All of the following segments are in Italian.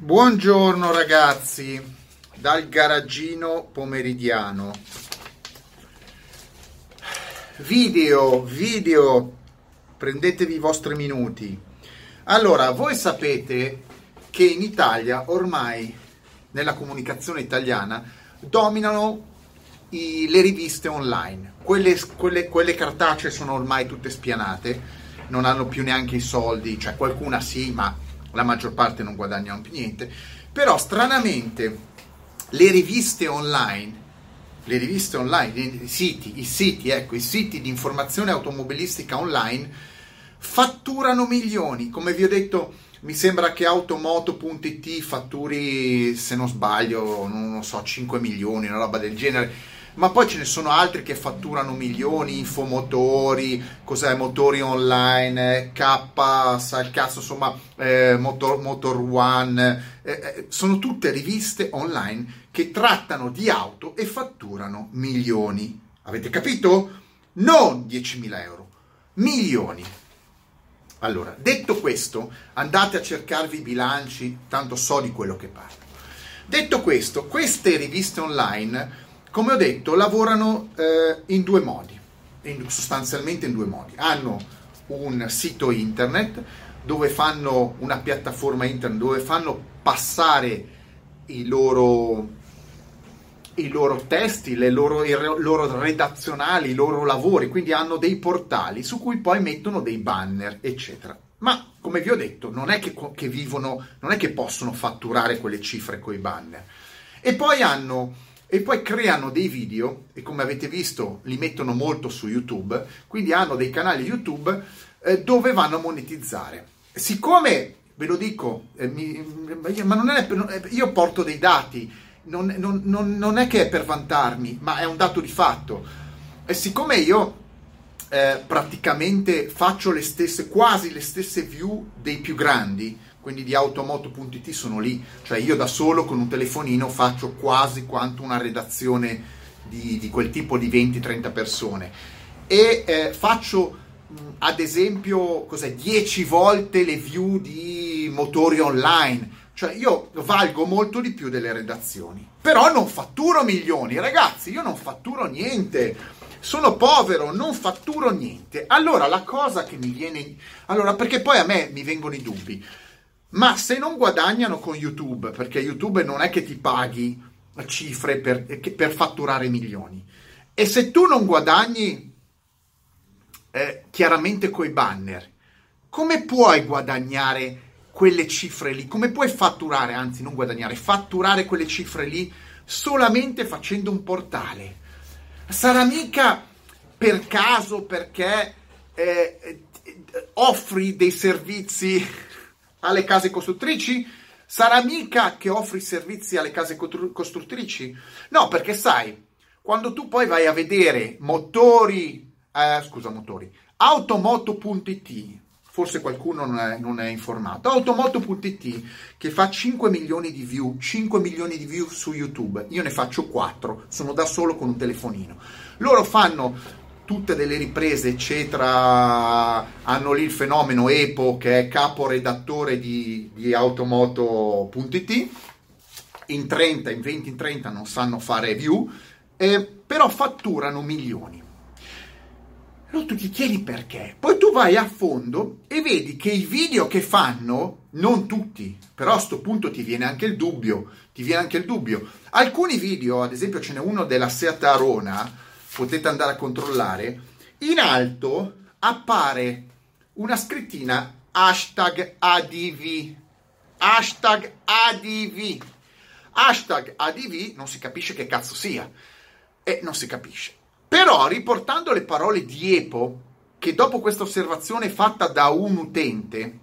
Buongiorno ragazzi, dal garagino pomeridiano. Video, video, prendetevi i vostri minuti. Allora, voi sapete che in Italia ormai nella comunicazione italiana dominano i, le riviste online. Quelle, quelle, quelle cartacee sono ormai tutte spianate, non hanno più neanche i soldi, cioè qualcuna sì, ma la maggior parte non guadagnano più niente, però stranamente le riviste online, le riviste online, i siti, i siti, ecco, i siti di informazione automobilistica online fatturano milioni, come vi ho detto, mi sembra che automoto.it fatturi, se non sbaglio, non so, 5 milioni, una roba del genere ma poi ce ne sono altri che fatturano milioni, infomotori, cos'è, motori online, K, sa il cazzo, insomma, eh, Motor, Motor One, eh, eh, sono tutte riviste online che trattano di auto e fatturano milioni. Avete capito? Non 10.000 euro, milioni. Allora, detto questo, andate a cercarvi i bilanci, tanto so di quello che parlo. Detto questo, queste riviste online come ho detto, lavorano eh, in due modi, in, sostanzialmente in due modi. Hanno un sito internet dove fanno una piattaforma internet dove fanno passare i loro, i loro testi, loro, i loro redazionali, i loro lavori, quindi hanno dei portali su cui poi mettono dei banner, eccetera. Ma come vi ho detto, non è che, che vivono, non è che possono fatturare quelle cifre con i banner. E poi hanno e poi creano dei video e come avete visto li mettono molto su YouTube, quindi hanno dei canali YouTube eh, dove vanno a monetizzare. Siccome, ve lo dico, eh, mi, ma non è, io porto dei dati, non, non, non, non, è che è per vantarmi, ma è un dato di fatto. E siccome io eh, praticamente faccio le stesse, quasi le stesse view dei più grandi, quindi di automoto.it sono lì, cioè io da solo con un telefonino faccio quasi quanto una redazione di, di quel tipo di 20-30 persone. E eh, faccio ad esempio cos'è, 10 volte le view di motori online, cioè io valgo molto di più delle redazioni, però non fatturo milioni, ragazzi, io non fatturo niente, sono povero, non fatturo niente. Allora la cosa che mi viene, allora perché poi a me mi vengono i dubbi. Ma se non guadagnano con YouTube, perché YouTube non è che ti paghi cifre per, per fatturare milioni, e se tu non guadagni eh, chiaramente coi banner, come puoi guadagnare quelle cifre lì? Come puoi fatturare, anzi non guadagnare, fatturare quelle cifre lì solamente facendo un portale? Sarà mica per caso perché eh, eh offri dei servizi alle case costruttrici? Sarà mica che offri servizi alle case costruttrici? No, perché sai, quando tu poi vai a vedere motori, eh, scusa, motori, automoto.it, forse qualcuno non è, non è, informato, automoto.it che fa 5 milioni di view, 5 milioni di view su YouTube, io ne faccio 4, sono da solo con un telefonino. Loro fanno tutte delle riprese, eccetera, hanno lì il fenomeno Epo che è caporedattore di, di automoto.it, in 30, in 20, in 30 non sanno fare view, eh, però fatturano milioni. Allora tu ti chiedi perché, poi tu vai a fondo e vedi che i video che fanno, non tutti, però a questo punto ti viene anche il dubbio, ti viene anche il dubbio. Alcuni video, ad esempio ce n'è uno della Seat Arona, potete andare a controllare, in alto appare una scrittina hashtag ADV. Hashtag ADV. Hashtag ADV non si capisce che cazzo sia. E non si capisce. Però riportando le parole di Epo, che dopo questa osservazione fatta da un utente,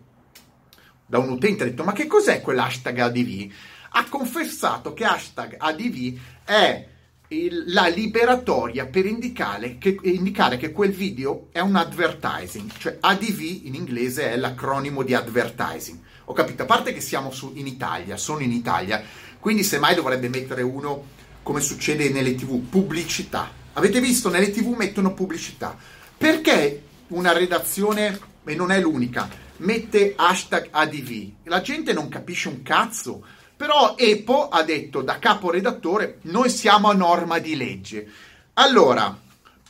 da un utente ha detto ma che cos'è quell'hashtag ADV? Ha confessato che hashtag ADV è il, la liberatoria per indicare che, indicare che quel video è un advertising, cioè ADV in inglese è l'acronimo di advertising. Ho capito, a parte che siamo su, in Italia, sono in Italia, quindi semmai dovrebbe mettere uno, come succede nelle tv, pubblicità. Avete visto, nelle tv mettono pubblicità. Perché una redazione, e non è l'unica, mette hashtag ADV. La gente non capisce un cazzo. Però Epo ha detto da capo redattore, noi siamo a norma di legge. Allora,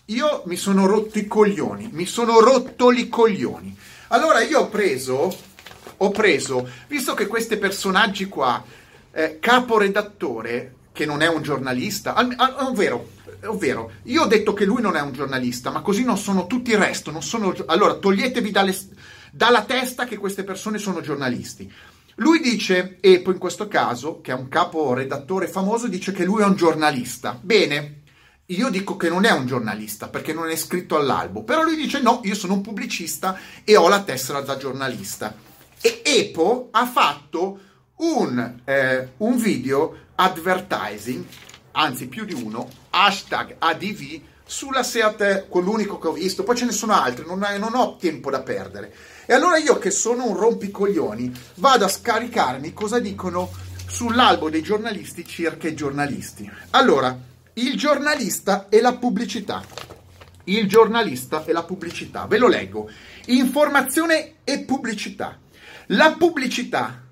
io mi sono rotto i coglioni, mi sono rotto i coglioni. Allora io ho preso, ho preso, visto che questi personaggi qua, eh, caporedattore, che non è un giornalista, ovvero, ovvero, io ho detto che lui non è un giornalista, ma così non sono tutti il resto, non sono, allora toglietevi dalle, dalla testa che queste persone sono giornalisti. Lui dice, Epo in questo caso, che è un capo redattore famoso, dice che lui è un giornalista. Bene, io dico che non è un giornalista perché non è iscritto all'albo, però lui dice no, io sono un pubblicista e ho la tessera da giornalista. E Epo ha fatto un, eh, un video advertising, anzi più di uno, hashtag ADV sulla Seat, con l'unico che ho visto, poi ce ne sono altri, non, non, ho tempo da perdere. E allora io che sono un rompicoglioni vado a scaricarmi cosa dicono sull'albo dei giornalisti circa i giornalisti. Allora, il giornalista e la pubblicità. Il giornalista e la pubblicità. Ve lo leggo. Informazione e pubblicità. La pubblicità,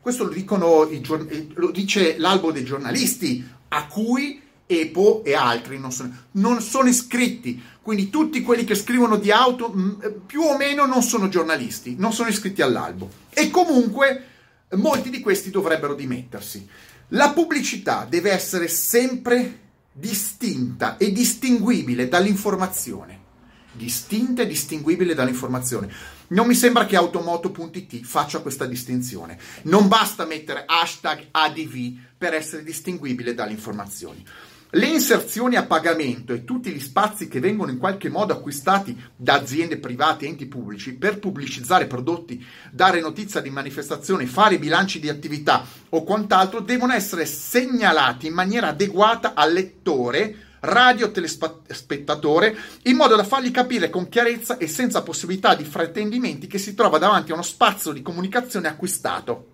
questo lo, dicono i, lo dice l'albo dei giornalisti, a cui Epo e altri non sono, non sono, iscritti. Quindi tutti quelli che scrivono di auto mm, più o meno non sono giornalisti, non sono iscritti all'albo. E comunque molti di questi dovrebbero dimettersi. La pubblicità deve essere sempre distinta e distinguibile dall'informazione. Distinta e distinguibile dall'informazione. Non mi sembra che automoto.it faccia questa distinzione. Non basta mettere hashtag ADV per essere distinguibile dalle informazioni. Le inserzioni a pagamento e tutti gli spazi che vengono in qualche modo acquistati da aziende private e enti pubblici per pubblicizzare prodotti, dare notizia di manifestazioni, fare bilanci di attività o quant'altro devono essere segnalati in maniera adeguata al lettore radio telespettatore in modo da fargli capire con chiarezza e senza possibilità di fraintendimenti che si trova davanti a uno spazio di comunicazione acquistato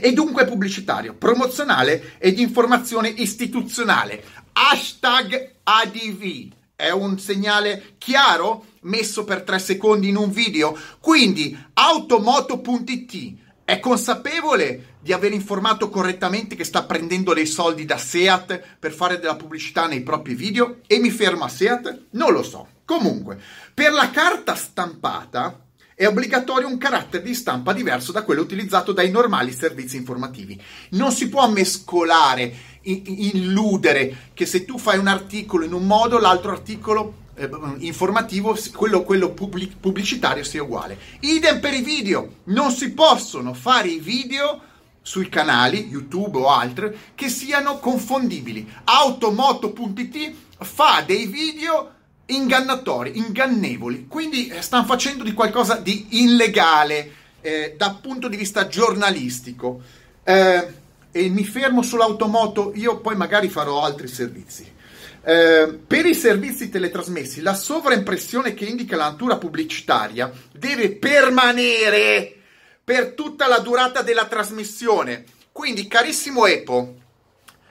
e dunque pubblicitario, promozionale e di informazione istituzionale. Hashtag ADV è un segnale chiaro messo per tre secondi in un video. Quindi automoto.it è consapevole di aver informato correttamente che sta prendendo dei soldi da Seat per fare della pubblicità nei propri video e mi fermo a Seat? Non lo so. Comunque, per la carta stampata è obbligatorio un carattere di stampa diverso da quello utilizzato dai normali servizi informativi. Non si può mescolare, illudere che se tu fai un articolo in un modo, l'altro articolo eh, informativo, quello, quello pubblic- pubblicitario sia uguale. Idem per i video, non si possono fare i video sui canali YouTube o altri che siano confondibili. Automoto.it fa dei video ingannatori, ingannevoli, quindi eh, stanno facendo di qualcosa di illegale eh, dal punto di vista giornalistico. Eh, e mi fermo sull'automoto, io poi magari farò altri servizi. Eh, per i servizi teletrasmessi, la sovraimpressione che indica la natura pubblicitaria deve permanere per tutta la durata della trasmissione. Quindi, carissimo Epo,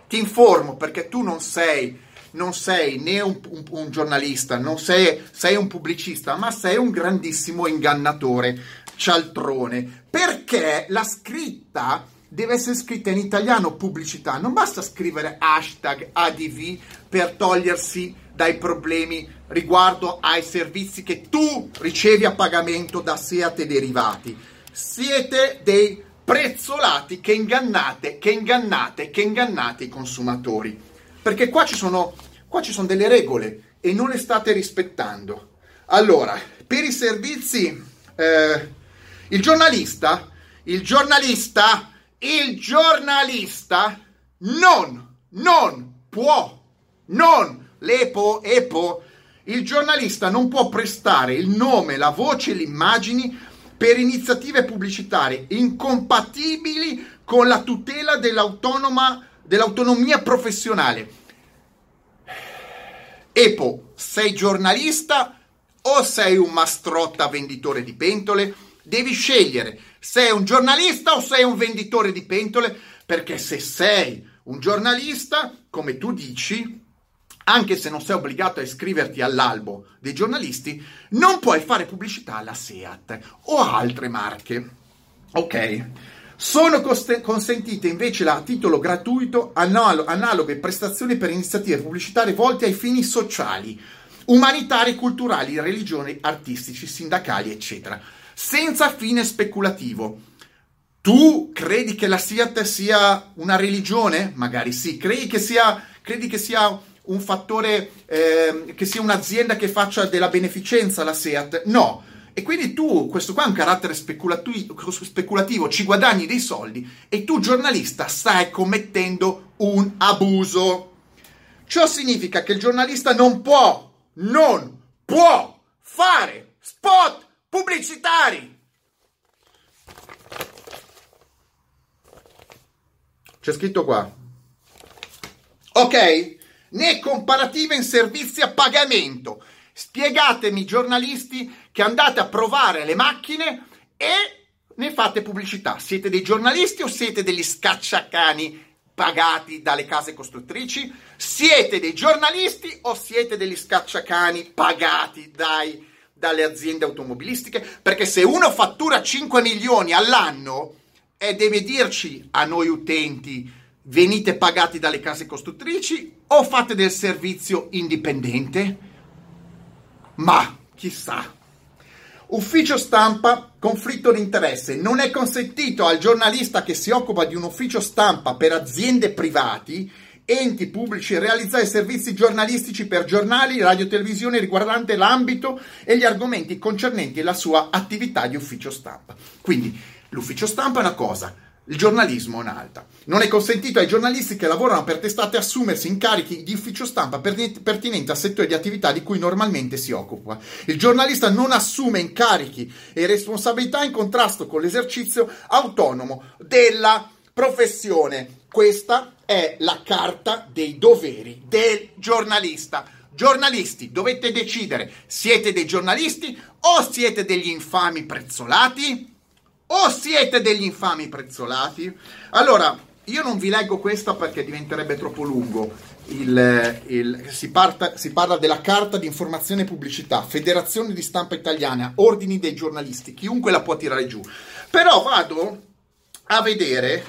ti informo perché tu non sei non sei né un, un, un giornalista, non sei, sei un pubblicista, ma sei un grandissimo ingannatore, cialtrone, perché la scritta deve essere scritta in italiano pubblicità, non basta scrivere hashtag ADV per togliersi dai problemi riguardo ai servizi che tu ricevi a pagamento da Seat e derivati. Siete dei prezzolati che ingannate, che ingannate, che ingannate i consumatori perché qua ci sono, qua ci sono delle regole e non le state rispettando. Allora, per i servizi, eh, il giornalista, il giornalista, il giornalista non, non può, non, l'EPO, EPO, il giornalista non può prestare il nome, la voce le immagini per iniziative pubblicitarie incompatibili con la tutela dell'autonomia professionale. Epo, sei giornalista o sei un mastrotta venditore di pentole? Devi scegliere, sei un giornalista o sei un venditore di pentole? Perché se sei un giornalista, come tu dici, anche se non sei obbligato a iscriverti all'albo dei giornalisti, non puoi fare pubblicità alla SEAT o altre marche. Ok? Sono cost- consentite invece a titolo gratuito anal- analoghe prestazioni per iniziative pubblicitarie volte ai fini sociali, umanitari, culturali, religioni, artistici, sindacali, eccetera, senza fine speculativo. Tu credi che la SIAT sia una religione? Magari sì. Credi che sia, credi che sia un fattore, eh, che sia un'azienda che faccia della beneficenza la SEAT? No. E quindi tu, questo qua è un carattere speculativo, speculativo, ci guadagni dei soldi e tu giornalista stai commettendo un abuso. Ciò significa che il giornalista non può, non può fare spot pubblicitari. C'è scritto qua. Ok? Né comparative in servizi a pagamento. Spiegatemi, giornalisti, che andate a provare le macchine e ne fate pubblicità. Siete dei giornalisti o siete degli scacciacani pagati dalle case costruttrici? Siete dei giornalisti o siete degli scacciacani pagati dai, dalle aziende automobilistiche? Perché se uno fattura 5 milioni all'anno e deve dirci a noi utenti venite pagati dalle case costruttrici o fate del servizio indipendente? Ma chissà. Ufficio stampa, conflitto di interesse. Non è consentito al giornalista che si occupa di un ufficio stampa per aziende privati, enti pubblici, realizzare servizi giornalistici per giornali, radio e televisione riguardante l'ambito e gli argomenti concernenti la sua attività di ufficio stampa. Quindi l'ufficio stampa è una cosa, il giornalismo è un'altra. Non è consentito ai giornalisti che lavorano per testate assumersi incarichi di ufficio stampa pertinenti al settore di attività di cui normalmente si occupa. Il giornalista non assume incarichi e responsabilità in contrasto con l'esercizio autonomo della professione. Questa è la carta dei doveri del giornalista. Giornalisti, dovete decidere, siete dei giornalisti o siete degli infami prezzolati? O siete degli infami prezzolati? Allora, io non vi leggo questa perché diventerebbe troppo lungo. Il, il, si, parta, si, parla della carta di informazione e pubblicità, Federazione di Stampa Italiana, Ordini dei giornalisti, chiunque la può tirare giù. Però vado a vedere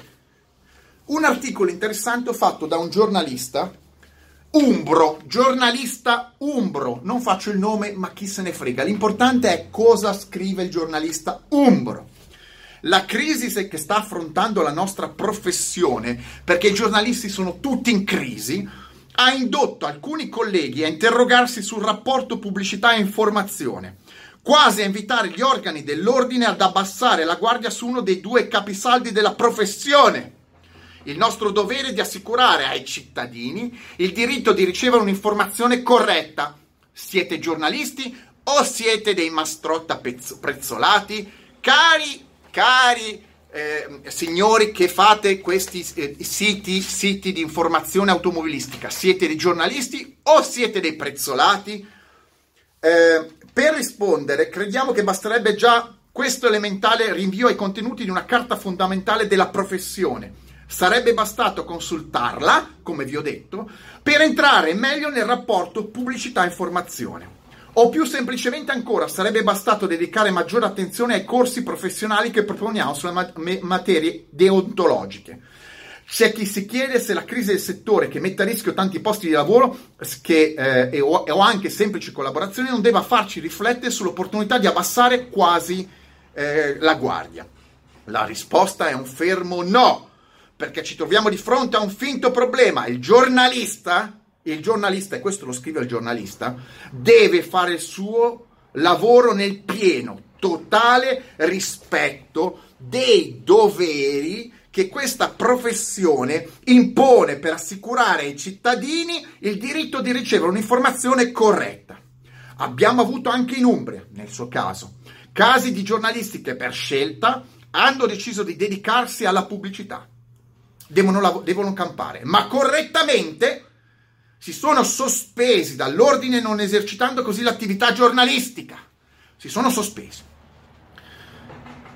un articolo interessante fatto da un giornalista umbro, giornalista umbro. Non faccio il nome, ma chi se ne frega. L'importante è cosa scrive il giornalista umbro la crisi che sta affrontando la nostra professione, perché i giornalisti sono tutti in crisi, ha indotto alcuni colleghi a interrogarsi sul rapporto pubblicità e informazione, quasi a invitare gli organi dell'ordine ad abbassare la guardia su uno dei due capisaldi della professione. Il nostro dovere di assicurare ai cittadini il diritto di ricevere un'informazione corretta. Siete giornalisti o siete dei mastrotta prezzolati? Cari cari eh, signori che fate questi eh, siti, siti di informazione automobilistica, siete dei giornalisti o siete dei prezzolati? Eh, per rispondere, crediamo che basterebbe già questo elementare rinvio ai contenuti di una carta fondamentale della professione. Sarebbe bastato consultarla, come vi ho detto, per entrare meglio nel rapporto pubblicità-informazione. O più semplicemente ancora, sarebbe bastato dedicare maggiore attenzione ai corsi professionali che proponiamo sulle ma- materie deontologiche. C'è chi si chiede se la crisi del settore che mette a rischio tanti posti di lavoro che, eh, e, o, e, o, anche semplici collaborazioni non debba farci riflettere sull'opportunità di abbassare quasi eh, la guardia. La risposta è un fermo no, perché ci troviamo di fronte a un finto problema. Il giornalista il giornalista, e questo lo scrive il giornalista, deve fare il suo lavoro nel pieno, totale rispetto dei doveri che questa professione impone per assicurare ai cittadini il diritto di ricevere un'informazione corretta. Abbiamo avuto anche in Umbria, nel suo caso, casi di giornalisti che per scelta hanno deciso di dedicarsi alla pubblicità. Devono, devono campare, ma correttamente si sono sospesi dall'ordine non esercitando così l'attività giornalistica. Si sono sospesi.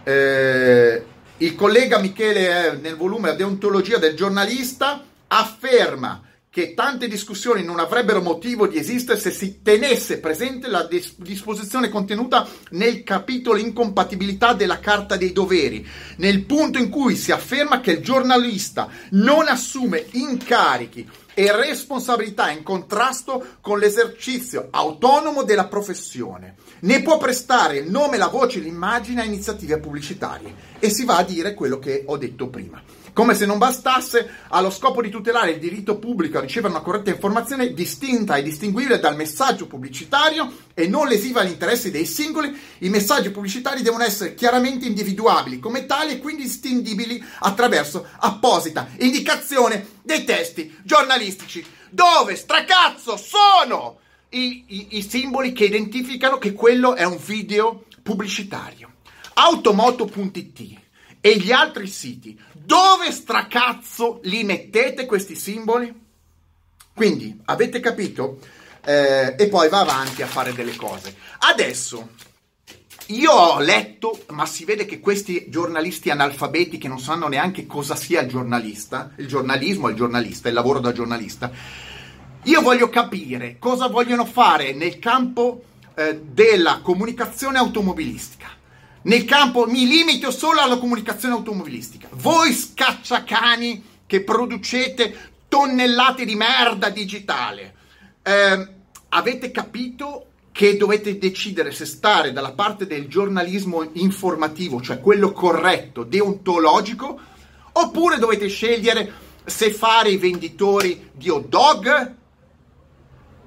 Eh, il collega Michele, eh, nel volume La deontologia del giornalista, afferma che tante discussioni non avrebbero motivo di esistere se si tenesse presente la dis- disposizione contenuta nel capitolo incompatibilità della Carta dei Doveri, nel punto in cui si afferma che il giornalista non assume incarichi e responsabilità in contrasto con l'esercizio autonomo della professione. Ne può prestare il nome, la voce, l'immagine a iniziative pubblicitarie. E si va a dire quello che ho detto prima. Come se non bastasse, ha lo scopo di tutelare il diritto pubblico a ricevere una corretta informazione distinta e distinguibile dal messaggio pubblicitario e non lesiva agli interessi dei singoli, i messaggi pubblicitari devono essere chiaramente individuabili come tali e quindi distinguibili attraverso apposita indicazione dei testi giornalistici. Dove stracazzo sono i, i, i simboli che identificano che quello è un video pubblicitario? Automoto.it e gli altri siti, dove stracazzo li mettete questi simboli? Quindi, avete capito? Eh, e poi va avanti a fare delle cose. Adesso, io ho letto, ma si vede che questi giornalisti analfabeti che non sanno neanche cosa sia il giornalista, il giornalismo è il giornalista, il lavoro da giornalista, io voglio capire cosa vogliono fare nel campo eh, della comunicazione automobilistica nel campo mi limito solo alla comunicazione automobilistica. Voi scacciacani che producete tonnellate di merda digitale, eh, avete capito che dovete decidere se stare dalla parte del giornalismo informativo, cioè quello corretto, deontologico, oppure dovete scegliere se fare i venditori di hot dog.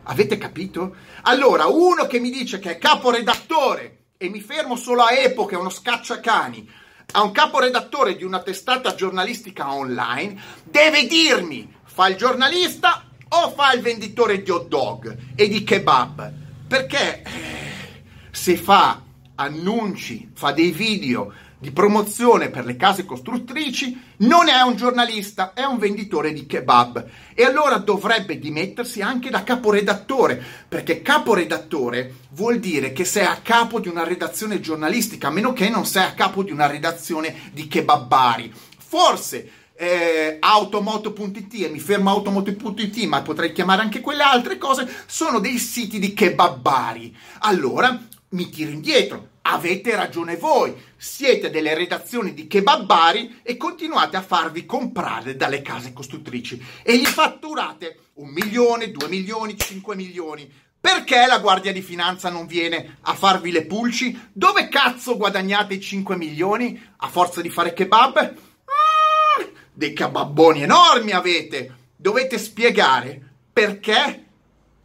Avete capito? Allora, uno che mi dice che è caporedattore e mi fermo solo a Epo, è uno scacciacani, a un caporedattore di una testata giornalistica online, deve dirmi fa il giornalista o fa il venditore di hot dog e di kebab. Perché eh, se fa annunci, fa dei video di promozione per le case costruttrici non è un giornalista, è un venditore di kebab. E allora dovrebbe dimettersi anche da caporedattore, perché caporedattore vuol dire che sei a capo di una redazione giornalistica, a meno che non sei a capo di una redazione di kebabari. Forse eh, automoto.it e mi fermo automoto.it ma potrei chiamare anche quelle altre cose sono dei siti di kebabari allora mi tiro indietro avete ragione voi, siete delle redazioni di kebabbari e continuate a farvi comprare dalle case costruttrici e gli fatturate un milione, due milioni, cinque milioni. Perché la Guardia di Finanza non viene a farvi le pulci? Dove cazzo guadagnate i 5 milioni a forza di fare kebab? Ah, dei kebabboni enormi avete! Dovete spiegare perché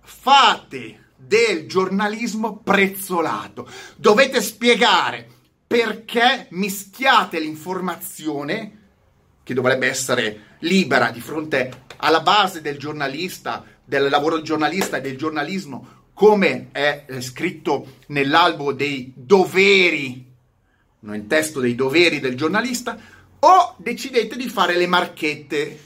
fate del giornalismo prezzolato. Dovete spiegare perché mischiate l'informazione, che dovrebbe essere libera di fronte alla base del giornalista, del lavoro giornalista e del giornalismo, come è eh, scritto nell'albo dei doveri, nel testo dei doveri del giornalista, o decidete di fare le marchette.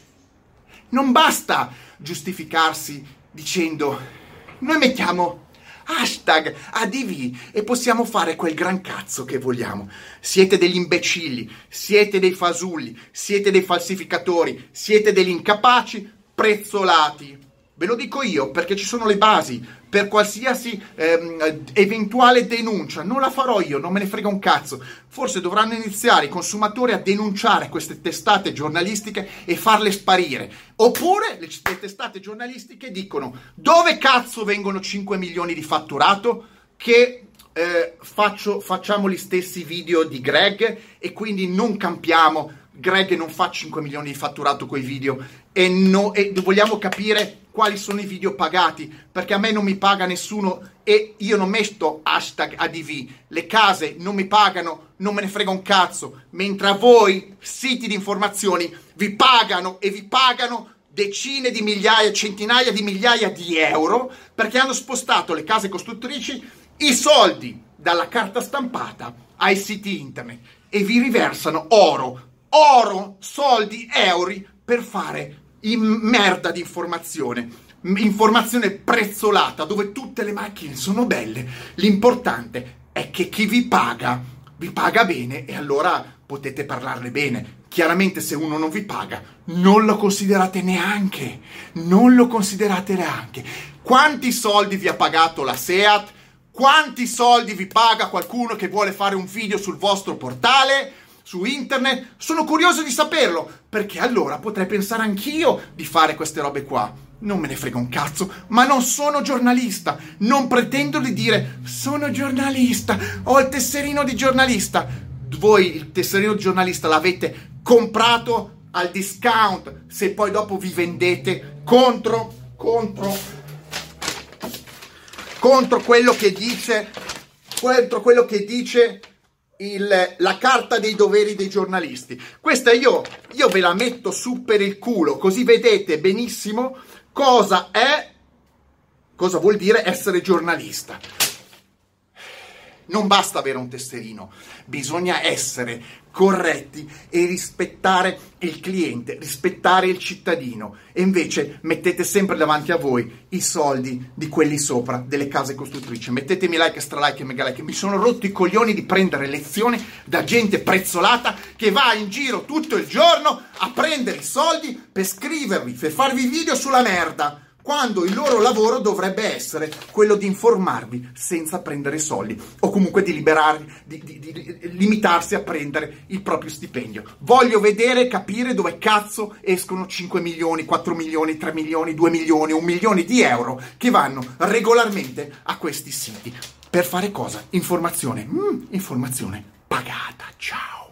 Non basta giustificarsi dicendo noi mettiamo hashtag ADV e possiamo fare quel gran cazzo che vogliamo. Siete degli imbecilli, siete dei fasulli, siete dei falsificatori, siete degli incapaci prezzolati. Ve lo dico io perché ci sono le basi per qualsiasi ehm, eventuale denuncia. Non la farò io, non me ne frega un cazzo. Forse dovranno iniziare i consumatori a denunciare queste testate giornalistiche e farle sparire. Oppure le, le testate giornalistiche dicono dove cazzo vengono 5 milioni di fatturato che eh, faccio, facciamo gli stessi video di Greg e quindi non campiamo. Greg non fa 5 milioni di fatturato con i video e, no, e vogliamo capire quali sono i video pagati, perché a me non mi paga nessuno e io non metto hashtag ADV, le case non mi pagano, non me ne frega un cazzo, mentre a voi, siti di informazioni, vi pagano e vi pagano decine di migliaia, centinaia di migliaia di euro perché hanno spostato le case costruttrici i soldi dalla carta stampata ai siti internet e vi riversano oro, oro, soldi, euro per fare in merda di informazione, informazione prezzolata dove tutte le macchine sono belle. L'importante è che chi vi paga vi paga bene e allora potete parlarne bene. Chiaramente se uno non vi paga, non lo considerate neanche, non lo considerate neanche. Quanti soldi vi ha pagato la SEAT? Quanti soldi vi paga qualcuno che vuole fare un video sul vostro portale? Su internet? Sono curioso di saperlo, perché allora potrei pensare anch'io di fare queste robe qua. Non me ne frega un cazzo, ma non sono giornalista. Non pretendo di dire sono giornalista, ho il tesserino di giornalista. Voi il tesserino di giornalista l'avete comprato al discount, se poi dopo vi vendete contro, contro, contro quello che dice, contro quello che dice il, la carta dei doveri dei giornalisti. Questa io, io ve la metto su per il culo, così vedete benissimo cosa è, cosa vuol dire essere giornalista. Non basta avere un tesserino, bisogna essere corretti e rispettare il cliente, rispettare il cittadino. E invece mettete sempre davanti a voi i soldi di quelli sopra, delle case costruttrici. Mettetemi like, stralike e mega like. Mi sono rotto i coglioni di prendere lezioni da gente prezzolata che va in giro tutto il giorno a prendere i soldi per scrivervi, per farvi video sulla merda quando il loro lavoro dovrebbe essere quello di informarvi senza prendere soldi o comunque di, liberarvi, di, di, di limitarsi a prendere il proprio stipendio. Voglio vedere, capire dove cazzo escono 5 milioni, 4 milioni, 3 milioni, 2 milioni, 1 milione di euro che vanno regolarmente a questi siti. Per fare cosa? Informazione. Mm, informazione pagata. Ciao.